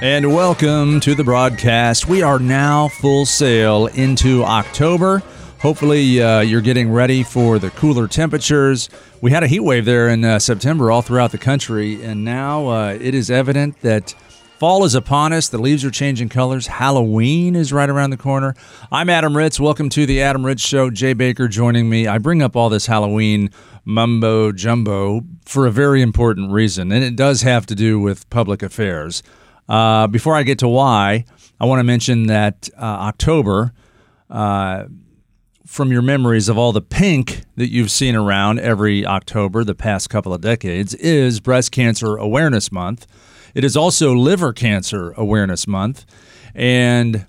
And welcome to the broadcast. We are now full sail into October. Hopefully, uh, you're getting ready for the cooler temperatures. We had a heat wave there in uh, September all throughout the country, and now uh, it is evident that fall is upon us. The leaves are changing colors. Halloween is right around the corner. I'm Adam Ritz. Welcome to the Adam Ritz Show. Jay Baker joining me. I bring up all this Halloween mumbo jumbo for a very important reason, and it does have to do with public affairs. Uh, before I get to why, I want to mention that uh, October, uh, from your memories of all the pink that you've seen around every October the past couple of decades, is Breast Cancer Awareness Month. It is also Liver Cancer Awareness Month. And,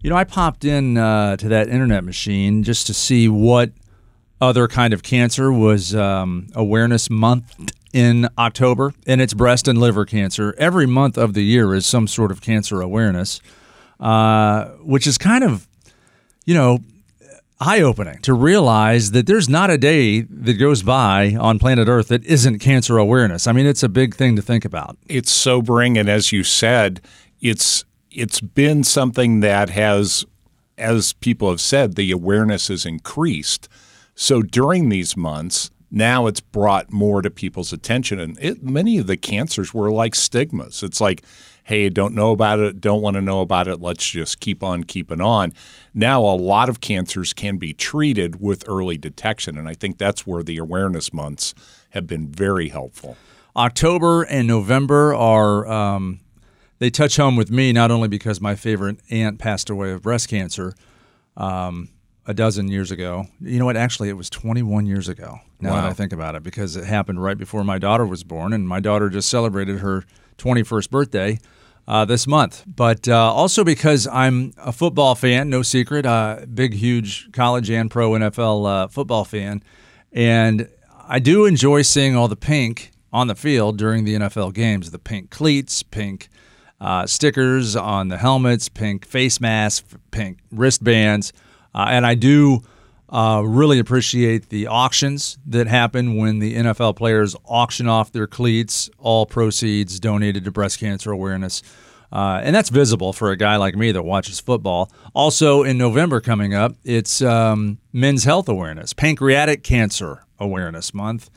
you know, I popped in uh, to that internet machine just to see what other kind of cancer was um, Awareness Month in October, and it's breast and liver cancer. Every month of the year is some sort of cancer awareness, uh, which is kind of, you know, eye opening to realize that there's not a day that goes by on planet Earth that isn't cancer awareness. I mean, it's a big thing to think about. It's sobering, and as you said, it's it's been something that has, as people have said, the awareness has increased. So during these months, now it's brought more to people's attention. And it, many of the cancers were like stigmas. It's like, hey, don't know about it, don't want to know about it, let's just keep on keeping on. Now, a lot of cancers can be treated with early detection. And I think that's where the awareness months have been very helpful. October and November are. Um, they touch home with me not only because my favorite aunt passed away of breast cancer, um, a dozen years ago. You know what? Actually, it was 21 years ago. Now wow. that I think about it, because it happened right before my daughter was born, and my daughter just celebrated her 21st birthday uh, this month. But uh, also because I'm a football fan, no secret, uh, big, huge college and pro NFL uh, football fan, and I do enjoy seeing all the pink on the field during the NFL games. The pink cleats, pink. Uh, stickers on the helmets, pink face masks, pink wristbands. Uh, and I do uh, really appreciate the auctions that happen when the NFL players auction off their cleats, all proceeds donated to breast cancer awareness. Uh, and that's visible for a guy like me that watches football. Also, in November coming up, it's um, Men's Health Awareness, Pancreatic Cancer Awareness Month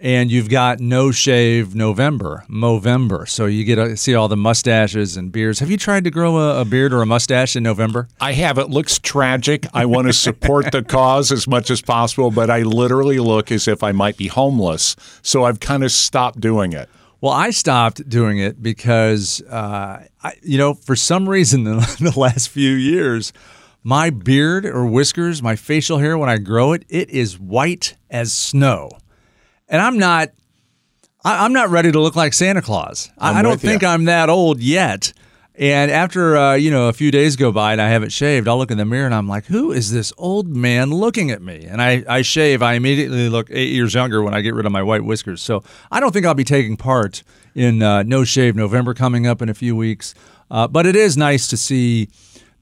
and you've got No Shave November, Movember. So you get to see all the mustaches and beards. Have you tried to grow a, a, beard or a mustache in November? I have. It looks tragic. I want to support the cause as much as possible, but I literally look as if I might be homeless. So I've kind of stopped doing it. Well, I stopped doing it because, uh, I, you know, for some reason in the last few years, my beard or whiskers, my facial hair, when I grow it, it is white as snow and I'm not. I, am not ready to look like Santa Claus. I, I don't think you. I'm that old yet. And after uh, you know a few days go by and I haven't shaved, I'll look in the mirror and I'm like, "Who is this old man looking at me?" And I, I shave. I immediately look eight years younger when I get rid of my white whiskers. So I don't think I'll be taking part in uh, No Shave November coming up in a few weeks. Uh, but it is nice to see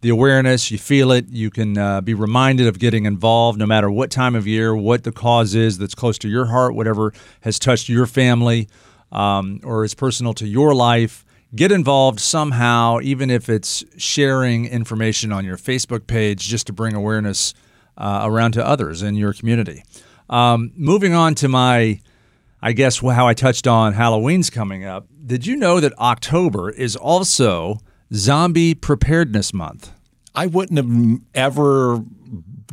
the awareness, you feel it, you can uh, be reminded of getting involved no matter what time of year, what the cause is that's close to your heart, whatever has touched your family um, or is personal to your life. Get involved somehow, even if it's sharing information on your Facebook page just to bring awareness uh, around to others in your community. Um, moving on to my, I guess, how I touched on Halloween's coming up. Did you know that October is also Zombie Preparedness Month. I wouldn't have ever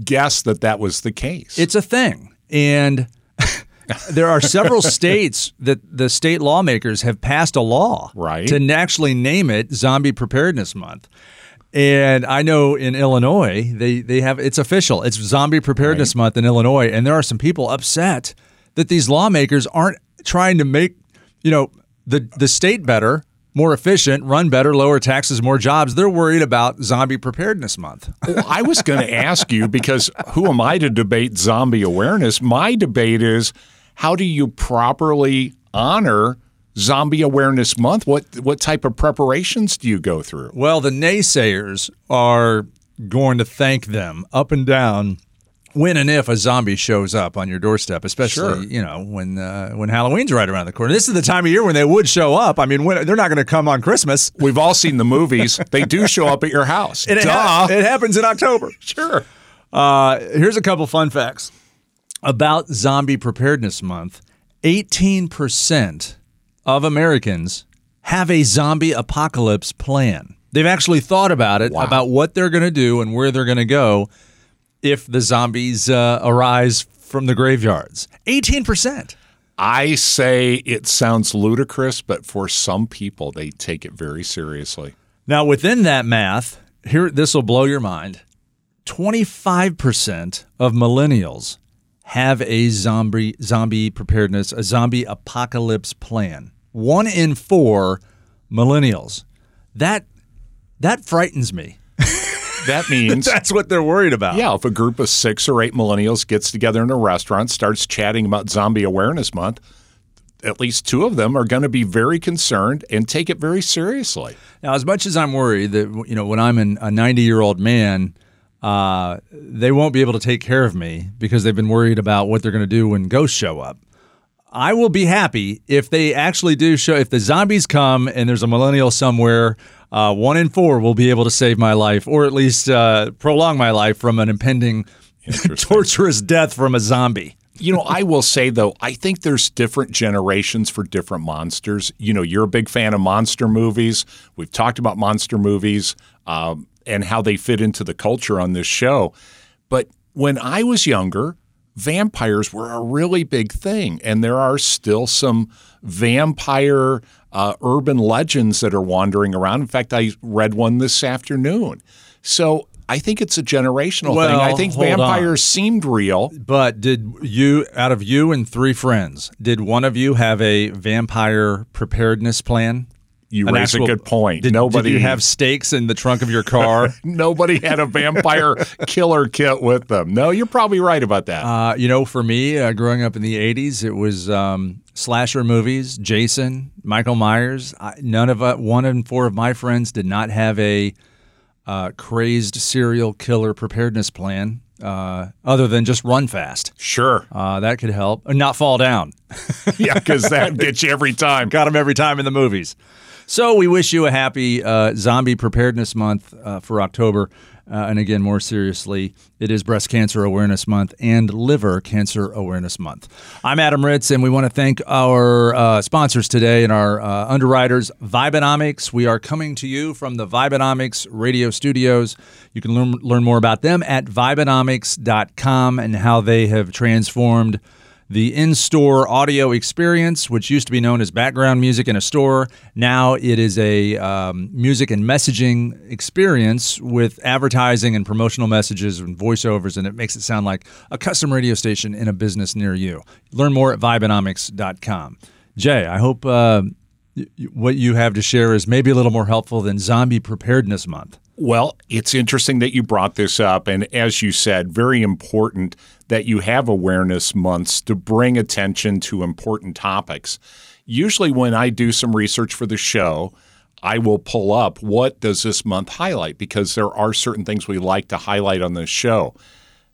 guessed that that was the case. It's a thing. And there are several states that the state lawmakers have passed a law right. to actually name it Zombie Preparedness Month. And I know in Illinois, they, they have it's official. It's Zombie Preparedness right. Month in Illinois. And there are some people upset that these lawmakers aren't trying to make, you know, the, the state better more efficient, run better, lower taxes, more jobs. They're worried about Zombie Preparedness Month. Well, I was going to ask you because who am I to debate zombie awareness? My debate is how do you properly honor Zombie Awareness Month? What what type of preparations do you go through? Well, the naysayers are going to thank them up and down when and if a zombie shows up on your doorstep, especially Sure. you know when uh, when Halloween's right around the corner. This is the time of year when they would show up. I mean, when, they're not going to come on Christmas. We've all seen the movies. They do show up at your house. It, ha- it happens in October. sure. Uh, here's a couple fun facts about Zombie Preparedness Month. 18% of Americans have a zombie apocalypse plan. They've actually thought about it, Wow. about what they're going to do and where they're going to go if the zombies uh, arise from the graveyards. 18%. I say it sounds ludicrous, but for some people, they take it very seriously. Now, within that math, here this will blow your mind. 25% of millennials have a zombie zombie preparedness, a zombie apocalypse plan. 1 in 4 millennials. That that frightens me. That means That's what they're worried about. Yeah, if a group of six or eight millennials gets together in a restaurant, starts chatting about Zombie Awareness Month, at least two of them are going to be very concerned and take it very seriously. Now, as much as I'm worried that you know when I'm an, a 90 year old man, uh, they won't be able to take care of me because they've been worried about what they're going to do when ghosts show up. I will be happy if they actually do show. If the zombies come and there's a millennial somewhere, uh, one in four will be able to save my life, or at least uh, prolong my life from an impending torturous death from a zombie. You know, I will say though, I think there's different generations for different monsters. You know, you're a big fan of monster movies. We've talked about monster movies um, and how they fit into the culture on this show. But when I was younger, vampires were a really big thing, and there are still some vampire uh, urban legends that are wandering around. In fact, I read one this afternoon. So. I think it's a generational thing. I think hold on. vampires seemed real. But did you, out of you and three friends, did one of you have a vampire preparedness plan? You An raise actual- a good point. Did, nobody did you have stakes in the trunk of your car? nobody had a vampire killer kit with them. No, you're probably right about that. uh, you know, for me, uh, growing up in the '80s, it was um, slasher movies. Jason, Michael Myers. I, none of uh, one in four of my friends did not have a uh, crazed serial killer preparedness plan, uh, other than just run fast. sure. Uh, that could help, and not fall down. Yeah, because that gets you every time. Got him every time in the movies. So we wish you a happy uh, Zombie Preparedness Month uh, for October. Uh, and again, more seriously, it is Breast Cancer Awareness Month and Liver Cancer Awareness Month. I'm Adam Ritz, and we want to thank our uh, sponsors today and our uh, underwriters, Vibenomics. We are coming to you from the Vibenomics radio studios. You can learn, learn more about them at Vibenomics.com and how they have transformed the in store audio experience, which used to be known as background music in a store. Now it is a um, music and messaging experience with advertising and promotional messages and voiceovers, and it makes it sound like a custom radio station in a business near you. Learn more at Vibenomics.com. Jay, I hope uh, what you have to share is maybe a little more helpful than Zombie Preparedness Month. Well, it's interesting that you brought this up. And as you said, very important that you have awareness months to bring attention to important topics. Usually, when I do some research for the show, I will pull up what does this month highlight because there are certain things we like to highlight on this show.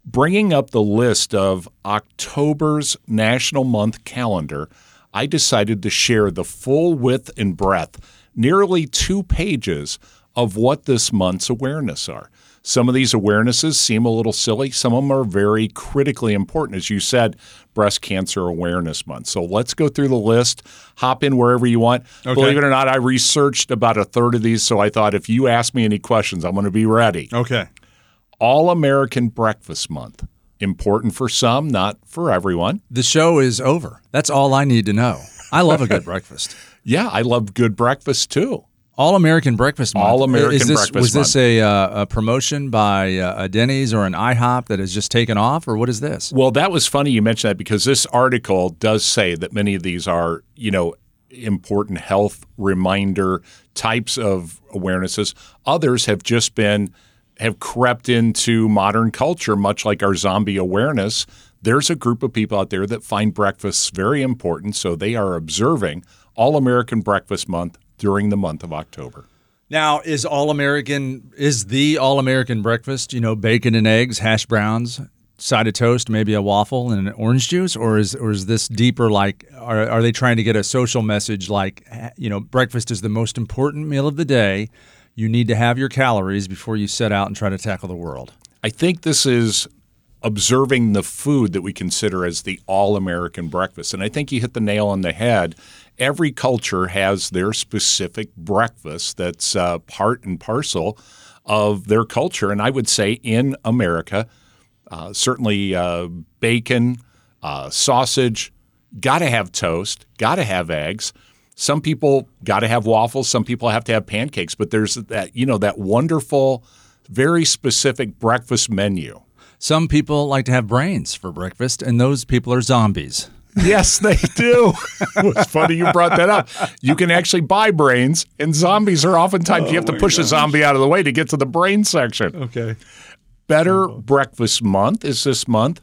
Bringing up the list of October's National Month calendar, I decided to share the full width and breadth, nearly two pages of what this month's awareness are. Some of these awarenesses seem a little silly. Some of them are very critically important. As you said, Breast Cancer Awareness Month. So let's go through the list, hop in wherever you want. Believe it or not, I researched about a third of these. So I thought if you ask me any questions, I'm going to be ready. Okay. All American Breakfast Month. Important for some, not for everyone. The show is over. That's all I need to know. I love a good breakfast. Yeah, I love good breakfast too. All American Breakfast Month. All American Is this, Breakfast Was this a, uh, a promotion by uh, a Denny's or an IHOP that has just taken off, or what is this? Well, that was funny you mentioned that because this article does say that many of these are, you know, important health reminder types of awarenesses. Others have just been have crept into modern culture, much like our zombie awareness. There's a group of people out there that find breakfasts very important, so they are observing All American Breakfast Month during the month of October. Now, is all American is the all American breakfast? You know, bacon and eggs, hash browns, side of toast, maybe a waffle and an orange juice, or is or is this deeper? Like, are are they trying to get a social message? Like, you know, breakfast is the most important meal of the day. You need to have your calories before you set out and try to tackle the world. I think this is observing the food that we consider as the all American breakfast. And I think you hit the nail on the head. Every culture has their specific breakfast that's uh, part and parcel of their culture. And I would say in America, uh, certainly uh, bacon, uh, sausage, got to have toast, got to have eggs. Some people got to have waffles. Some people have to have pancakes. But there's that, you know, that wonderful, very specific breakfast menu some people like to have brains for breakfast, and those people are zombies. Yes, they do. it's funny you brought that up. You can actually buy brains, and zombies are oftentimes oh you have to push gosh. a zombie out of the way to get to the brain section. Okay. Better oh. Breakfast Month is this month.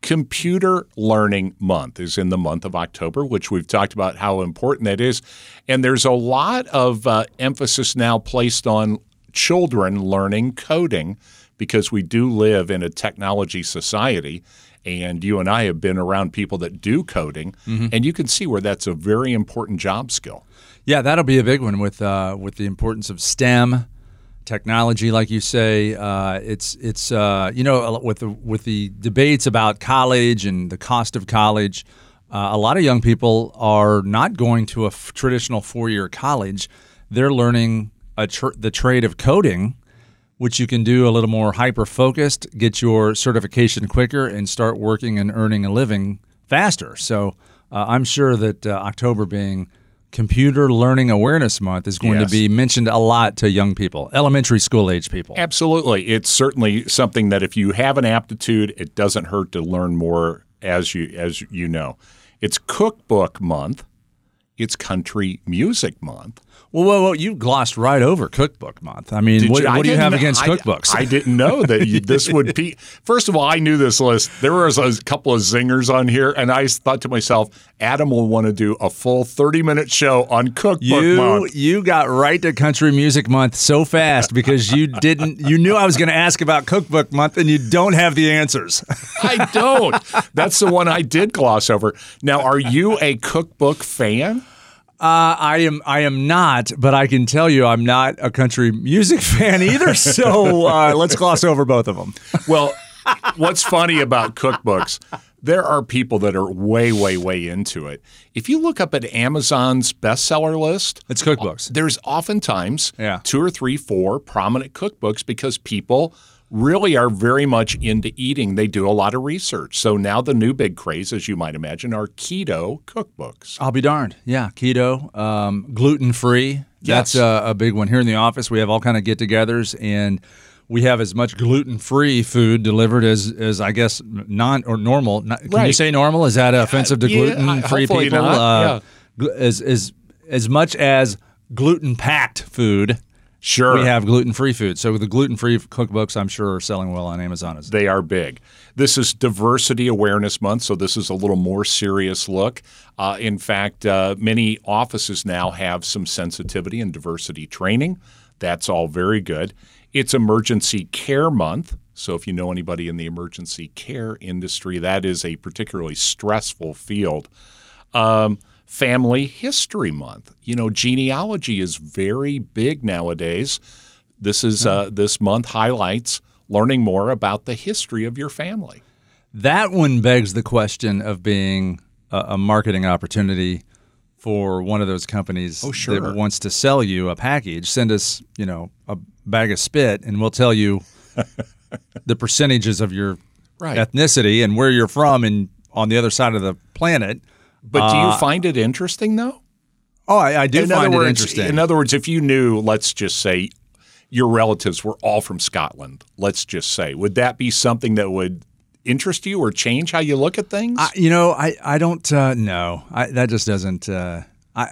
Computer Learning Month is in the month of October, which we've talked about how important that is. And there's a lot of uh, emphasis now placed on children learning coding because we do live in a technology society. And you and I have been around people that do coding, mm-hmm. and you can see where that's a very important job skill. Yeah, that'll be a big one with uh, with the importance of STEM technology, like you say. Uh, it's it's uh, you know with the with the debates about college and the cost of college. Uh, a lot of young people are not going to a f- traditional four year college. They're learning tr- the trade of coding which you can do a little more hyper focused, get your certification quicker, and start working and earning a living faster. So uh, I'm sure that uh, October being Computer Learning Awareness Month is going yes. to be mentioned a lot to young people, elementary school age people. Absolutely. It's certainly something that if you have an aptitude, it doesn't hurt to learn more as you as you know. It's cookbook month. It's country music month. Well, well, well, you glossed right over Cookbook Month. I mean, what, what do you have against I, cookbooks? I, didn't know that you, this would be. First of all, I knew this list. There was a couple of zingers on here, and I thought to myself, Adam will want to do a full thirty-minute show on Cookbook you, Month. You got right to Country Music Month so fast because you didn't. You knew I was going to ask about Cookbook Month, and you don't have the answers. I don't. That's the one I did gloss over. Now, are you a cookbook fan? Uh, I am. I am not, but I can tell you, I'm not a country music fan either. So uh, let's gloss over both of them. Well, what's funny about cookbooks? There are people that are way, way, way into it. If you look up at Amazon's bestseller list, it's cookbooks. There's oftentimes yeah. two or three, four prominent cookbooks because people really are very much into eating. They do a lot of research. So now the new big craze, as you might imagine, are keto cookbooks. I'll be darned. Yeah, keto, um, gluten free. That's a, a, big one here in the office. We have all kind of get-togethers and. We have as much gluten-free food delivered as, as I guess non or normal. Can right. you say normal? Is that offensive to gluten-free yeah, people? Uh, yeah. as, as as much as gluten-packed food Sure. We have gluten free food. So the gluten free cookbooks, I'm sure, are selling well on Amazon. As They are big. This is Diversity Awareness Month, so this is a little more serious look. Uh, in fact, uh, many offices now have some sensitivity and diversity training. That's all very good. It's Emergency Care Month. So, if you know anybody in the emergency care industry, that is a particularly stressful field. Um, Family History Month. You know, genealogy is very big nowadays. This is uh, this month highlights learning more about the history of your family. That one begs the question of being a, a marketing opportunity for one of those companies oh, sure. that wants to sell you a package. Send us, you know, a bag of spit, and we'll tell you the percentages of your right. ethnicity and where you're from, and on the other side of the planet but do you uh, find it interesting though? Oh, I, I do in find words, it interesting. In other words, if you knew, let's just say, your relatives were all from Scotland, let's just say, would that be something that would interest you or change how you look at things? I, you know, I I don't uh, know. I, that just doesn't. Uh, I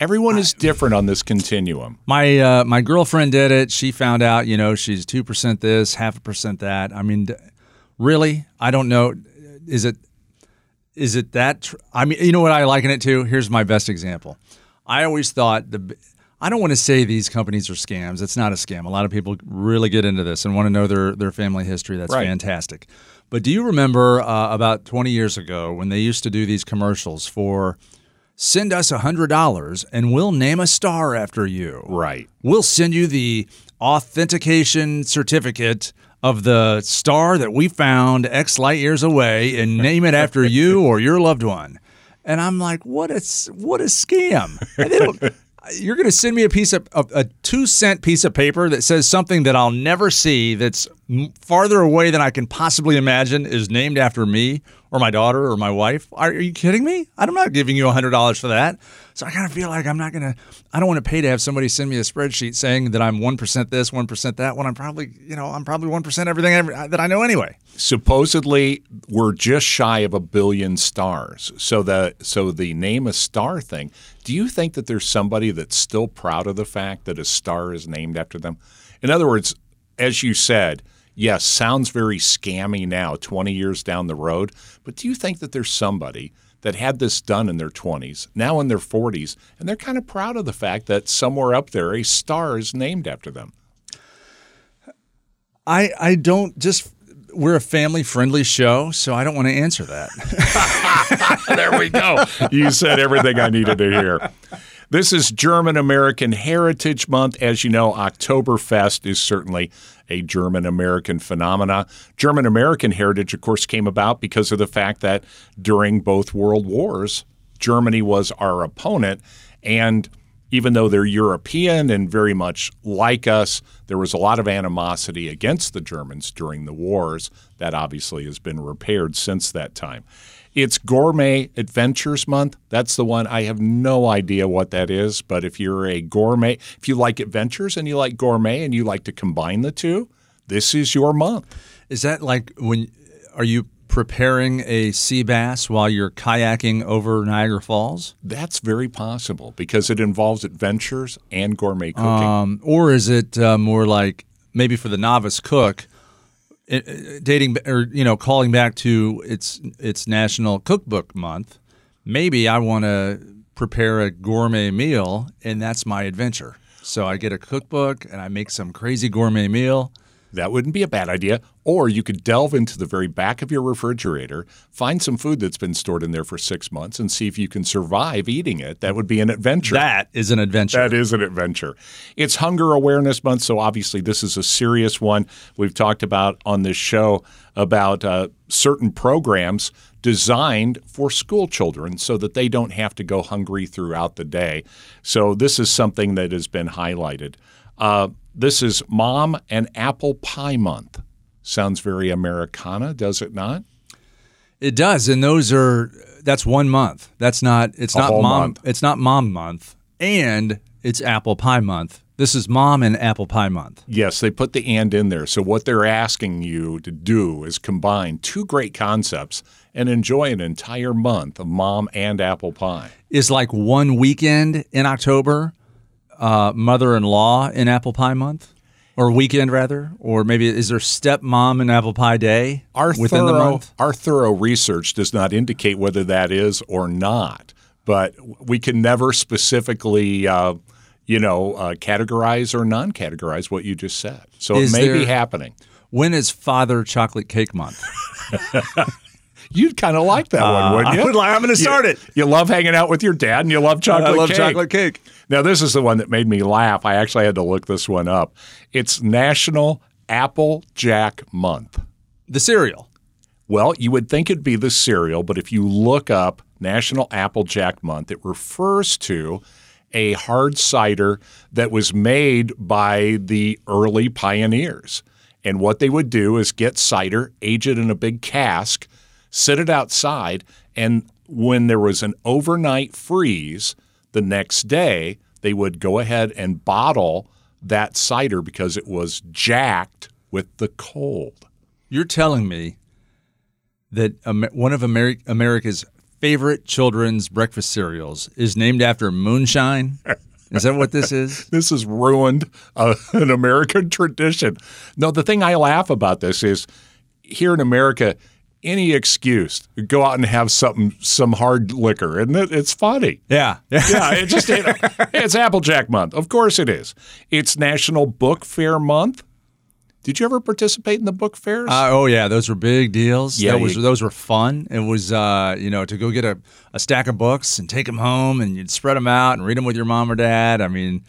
Everyone is different on this continuum. My uh, my girlfriend did it. She found out, you know, she's two percent this, half a percent that. I mean, really, I don't know. Is it is it that? Tr- I mean, you know what I liken it to? Here's my best example. I always thought the. I don't want to say these companies are scams. It's not a scam. A lot of people really get into this and want to know their their family history. That's Right. fantastic. But do you remember uh, about 20 years ago when they used to do these commercials for send us $100 and we'll name a star after you? Right. We'll send you the authentication certificate of the star that we found X light years away and name it after you or your loved one. And I'm like, what a what a scam! You're going to send me a piece of, of a two cent piece of paper that says something that I'll never see that's farther away than I can possibly imagine is named after me or my daughter or my wife. Are, are you kidding me? I'm not giving you hundred dollars for that. So I kind of feel like I'm not going to. I don't want to pay to have somebody send me a spreadsheet saying that I'm one percent this, one percent that. When I'm probably, you know, I'm probably one percent everything every, that I know anyway. supposedly we're just shy of a billion stars. So the so the name a star thing. Do you think that there's somebody that's still proud of the fact that a star is named after them? In other words, as you said, yes, sounds very scammy now, 20 years down the road. But do you think that there's somebody that had this done in their 20s, now in their 40s, and they're kind of proud of the fact that somewhere up there a star is named after them? I I don't just. We're a family friendly show, so I don't want to answer that. there we go. You said everything I needed to hear. This is German American Heritage Month. As you know, Oktoberfest is certainly a German American phenomena. German American heritage, of course, came about because of the fact that during both world wars, Germany was our opponent. And even though they're European and very much like us, there was a lot of animosity against the Germans during the wars. That obviously has been repaired since that time. It's Gourmet Adventures Month. That's the one. I have no idea what that is, but if you're a gourmet, if you like adventures and you like gourmet and you like to combine the two, this is your month. Is that like when are you preparing a sea bass while you're kayaking over Niagara Falls? That's very possible because it involves adventures and gourmet cooking. Um, or is it uh, more like maybe for the novice cook, Uh, dating or you know calling back to its its National Cookbook Month? Maybe I want to prepare a gourmet meal, and that's my adventure. So I get a cookbook and I make some crazy gourmet meal. That wouldn't be a bad idea. Or you could delve into the very back of your refrigerator, find some food that's been stored in there for six months, and see if you can survive eating it. That would be an adventure. That is an adventure. That is an adventure. It's Hunger Awareness Month, so obviously this is a serious one. We've talked about on this show about uh, certain programs designed for school children so that they don't have to go hungry throughout the day. So this is something that has been highlighted. Uh, this is Mom and Apple Pie Month. Sounds very Americana, does it not? It does, and those are that's one month. That's not it's A not mom month. it's not mom month, and it's apple pie month. This is mom and apple pie month. Yes, they put the and in there. So what they're asking you to do is combine two great concepts and enjoy an entire month of mom and apple pie. Is like one weekend in October, uh, mother-in-law in apple pie month, or weekend rather, or maybe is there stepmom and apple pie day Our within thorough, the month? our thorough research does not indicate whether that is or not, but we can never specifically, uh, you know, uh, categorize or non-categorize what you just said. So Is it may be there- happening. When is Father Chocolate Cake Month? You'd kind of like that one, wouldn't Uh, I you? would like- I'm gonna You- start it. You love hanging out with your dad, and you love chocolate. Cake. I love cake. chocolate cake. Now, this is the one that made me laugh. I actually had to look this one up. It's National Apple Jack Month. The cereal. Well, you would think it'd be the cereal, but if you look up National Applejack Month, it refers to a hard cider that was made by the early pioneers. And what they would do is get cider, age it in a big cask, sit it outside, and when there was an overnight freeze, the next day they would go ahead and bottle that cider because it was jacked with the cold. You're telling me that one of Ameri- America's favorite children's breakfast cereals is named after moonshine. Is that what this is? This has ruined uh, an American tradition. No, the thing I laugh about this is here in America, any excuse go out and have something, some hard liquor, and it, it's funny. Yeah. Yeah, it just it, it's Applejack month. Of course it is. It's National Book Fair month. Did you ever participate in the book fairs? Uh, oh yeah, those were big deals. Yeah, that was you- those were fun. It was uh, you know to go get a, a stack of books and take them home and you'd spread them out and read them with your mom or dad. I mean,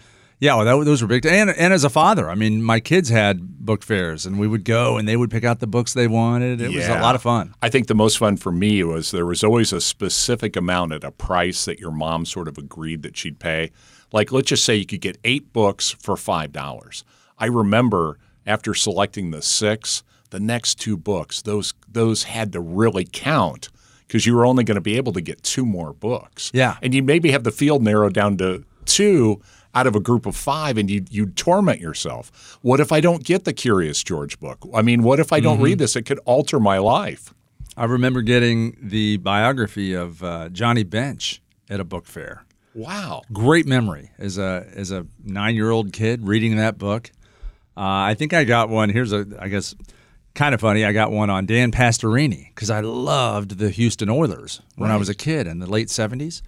yeah, well, that, those were big. And and as a father, I mean, my kids had book fairs and we would go and they would pick out the books they wanted. It was a lot of fun. I think the most fun for me was there was always a specific amount at a price that your mom sort of agreed that she'd pay. Like, let's just say you could get eight books for $5. I remember after selecting the six, the next two books, those, those had to really count because you were only going to be able to get two more books. Yeah. And you maybe have the field narrowed down to two out of a group of five and you you torment yourself. What if I don't get the Curious George book? I mean, what if I don't read this? It could alter my life. I remember getting the biography of uh, Johnny Bench at a book fair. Wow. great memory as a as a nine year old kid reading that book. Uh, I think I got one. Here's a I guess kind of funny. I got one on Dan Pastorini because I loved the Houston Oilers when I was a kid in the late '70s.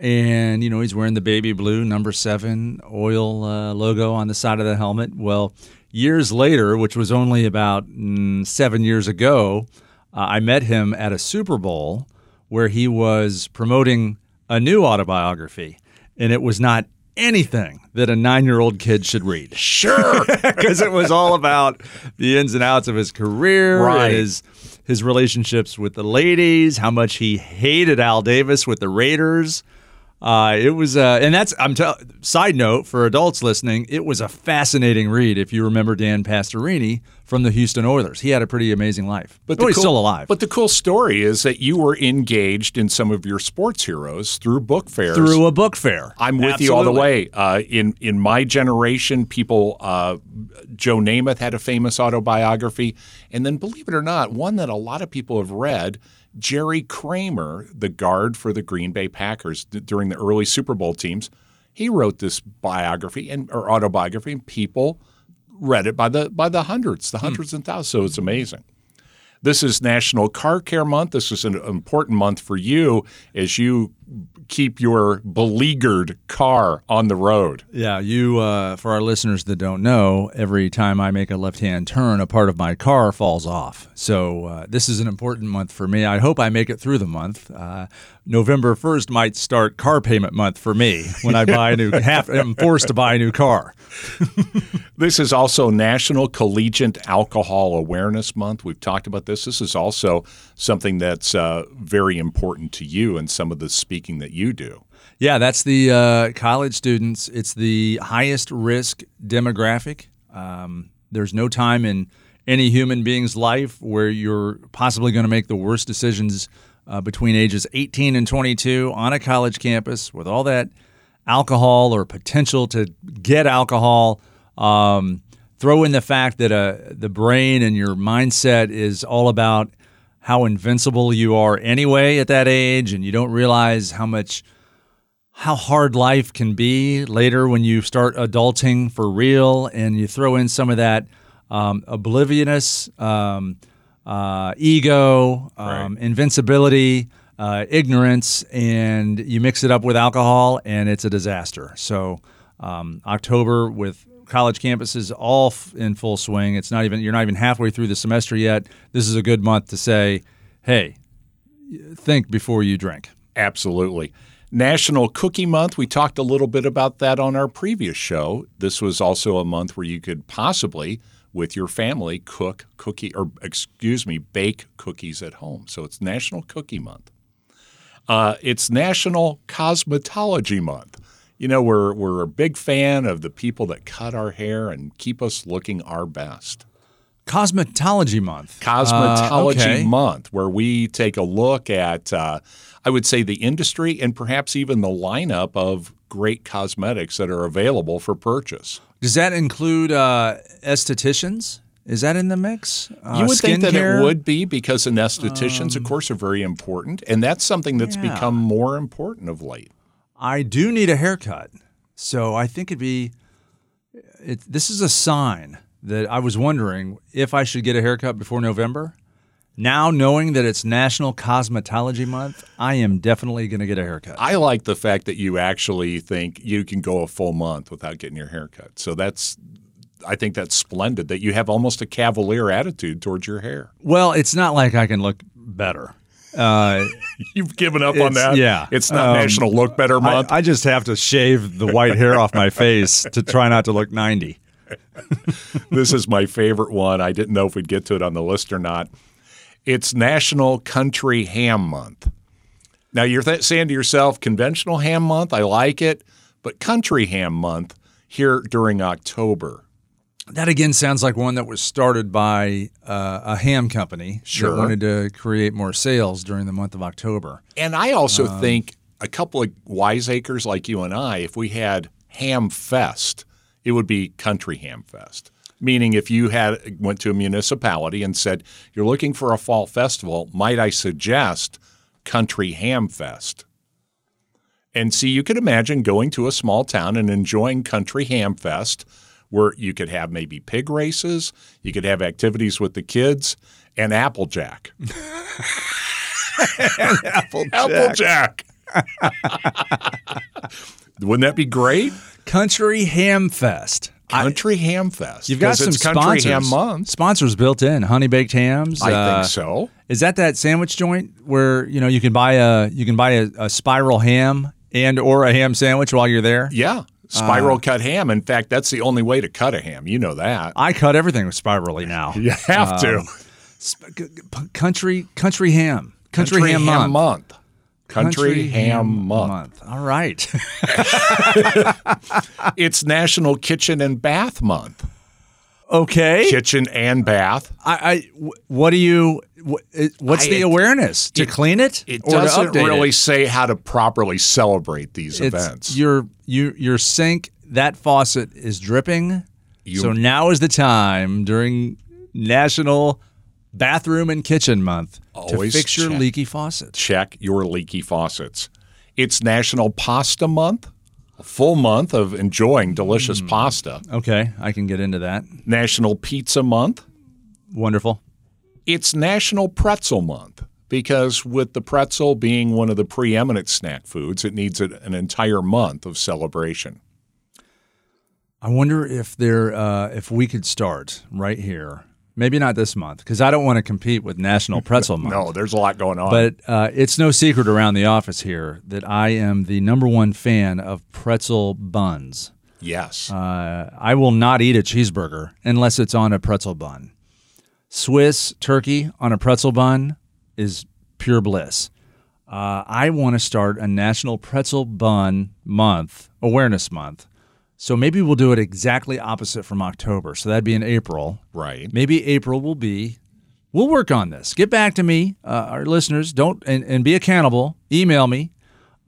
And you know he's wearing the baby blue number seven oil uh, logo on the side of the helmet. Well, years later, which was only about mm, seven years ago, uh, I met him at a Super Bowl where he was promoting a new autobiography, and it was not anything that a nine-year-old kid should read Sure. because it was all about the ins and outs of his career, Right. his his relationships with the ladies, how much he hated Al Davis with the Raiders. Uh, it was, uh, and that's I'm tell. Side note for adults listening, it was a fascinating read. If you remember Dan Pastorini from the Houston Oilers, he had a pretty amazing life. But the he's cool- still alive. But the cool story is that you were engaged in some of your sports heroes through book fairs. through a book fair, I'm with you all the way. Uh, in in my generation, people, uh, Joe Namath had a famous autobiography, and then believe it or not, one that a lot of people have read. Jerry Kramer, the guard for the Green Bay Packers d- during the early Super Bowl teams, he wrote this biography and or autobiography, and people read it by the by the hundreds, the hmm. hundreds and thousands. So it's amazing. This is National Car Care Month. This is an important month for you as you keep your beleaguered car on the road. Yeah, you. Uh, for our listeners that don't know, every time I make a left-hand turn, a part of my car falls off. So uh, this is an important month for me. I hope I make it through the month. Uh, November first might start car payment month for me when I buy a new. have, I'm forced to buy a new car. This is also National Collegiate Alcohol Awareness Month. We've talked about this. This is also something that's uh, very important to you and some of the speaking that you do. Yeah, that's the uh, college students. It's the highest risk demographic. Um, there's no time in any human being's life where you're possibly going to make the worst decisions uh, between ages 18 and 22 on a college campus with all that alcohol or potential to get alcohol. Um, throw in the fact that uh, the brain and your mindset is all about how invincible you are anyway at that age, and you don't realize how much how hard life can be later when you start adulting for real and you throw in some of that um, obliviousness, um, uh, ego, um, invincibility, uh, ignorance, and you mix it up with alcohol, and it's a disaster. So, um, October with college campuses all f- in full swing. It's not even you're not even halfway through the semester yet. This is a good month to say, hey, think before you drink. Absolutely. National Cookie Month. We talked a little bit about that on our previous show. This was also a month where you could possibly, with your family, cook cookie or excuse me, bake cookies at home. So it's National Cookie Month. Uh, it's National Cosmetology Month. You know, we're we're a big fan of the people that cut our hair and keep us looking our best. Cosmetology Month. Cosmetology Uh, okay. Month, where we take a look at, uh, I would say, the industry and perhaps even the lineup of great cosmetics that are available for purchase. Does that include uh, estheticians Is that in the mix? Uh, You would think that it would be because anestheticians, of course, are very important, and that's something that's yeah. become more important of late. I do need a haircut, so I think it'd be. It, this is a sign that I was wondering if I should get a haircut before November. Now, knowing that it's National Cosmetology Month, I am definitely going to get a haircut. I like the fact that you actually think you can go a full month without getting your hair cut. So that's, I think that's splendid that you have almost a cavalier attitude towards your hair. well, it's not like I can look better. Uh, You've given up on that. yeah. it's not Um, National Look Better I, Month. I just have to shave the white hair off my face to try not to look 90. this is my favorite one. I didn't know if we'd get to it on the list or not. It's National Country Ham Month. Now you're th- saying to yourself, conventional ham month, I like it, but country ham month here during October. That again sounds like one that was started by uh, a ham company Sure. that wanted to create more sales during the month of October. And I also Um, think a couple of wiseacres like you and I, if we had Ham Fest, it would be Country Ham Fest. Meaning, if you had went to a municipality and said you're looking for a fall festival, might I suggest Country Ham Fest? And see, you could imagine going to a small town and enjoying Country Ham Fest, where you could have maybe pig races, you could have activities with the kids, and Applejack. Applejack. Applejack. Wouldn't that be great? Country Ham Fest. Country Ham Fest. You've got some Country sponsors. Ham Month. Sponsors built in. Honey baked hams. I uh, think so. Is that that sandwich joint where you know you can buy a you can buy a, a spiral ham and or a ham sandwich while you're there? Yeah. Spiral uh, cut ham. In fact, that's the only way to cut a ham. You know that. I cut everything with spirally now. You have to. Um, sp- g- g- p- country country ham. Country, ham, month. month. Country, ham, month. All right. It's National Kitchen and Bath Month. Okay. Kitchen and bath. I, I what do you uh, what's I- the it- awareness to clean it? It or doesn't really it? say how to properly celebrate these It's events. your your your sink that faucet is dripping. You- so now is the time during National Bathroom and Kitchen Month to fix your check. leaky faucet. check your leaky faucets. It's National Pasta Month, a full month of enjoying delicious Hmm. pasta. Okay, I can get into that. National Pizza Month. Wonderful. It's National Pretzel Month because, with the pretzel being one of the preeminent snack foods, it needs an entire month of celebration. I wonder if there uh, if we could start right here. Maybe not this month because I don't want to compete with National Pretzel Month. No, there's a lot going on. But uh, it's no secret around the office here that I am the number one fan of pretzel buns. yes, Uh, I will not eat a cheeseburger unless it's on a pretzel bun. Swiss turkey on a pretzel bun is pure bliss. Uh, I want to start a National Pretzel Bun Month, Awareness Month. So maybe we'll do it exactly opposite from October. So that'd be in April. right. Maybe April will be. We'll work on this. Get back to me, uh, our listeners. Don't and, and be accountable. Email me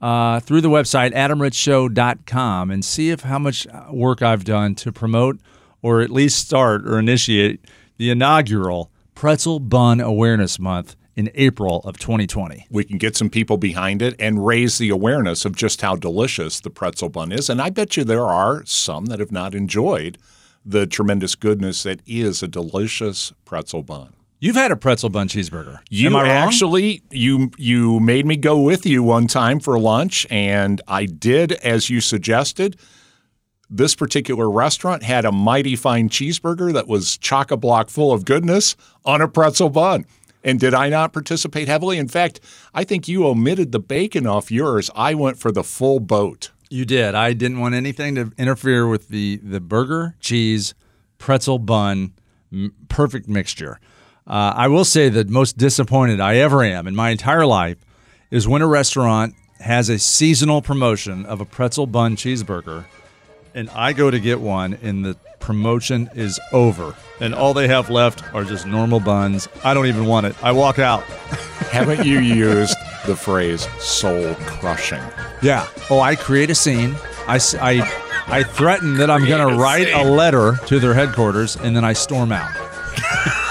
uh, through the website adamritzshow.com and see if how much uh, work I've done to promote or at least start or initiate the inaugural Pretzel Bun Awareness Month in April of 2020. we can get some people behind it and raise the awareness of just how delicious the pretzel bun is. And I bet you there are some that have not enjoyed the tremendous goodness that is a delicious pretzel bun. You've had a pretzel bun cheeseburger. You Am I wrong? actually you you made me go with you one time for lunch and I did as you suggested. This particular restaurant had a mighty fine cheeseburger that was chock a block full of goodness on a pretzel bun. And did I not participate heavily? In fact, I think you omitted the bacon off yours. I went for the full boat. You did. I didn't want anything to interfere with the the burger, cheese, pretzel bun, m- perfect mixture. Uh, I will say the most disappointed I ever am in my entire life is when a restaurant has a seasonal promotion of a pretzel bun cheeseburger, and I go to get one, and the promotion is over, and all they have left are just normal buns. I don't even want it. I walk out. Haven't you used the phrase soul crushing? Yeah. Oh, I create a scene. I, I, I threaten that I'm going to Create a write a letter to their headquarters and then I storm out.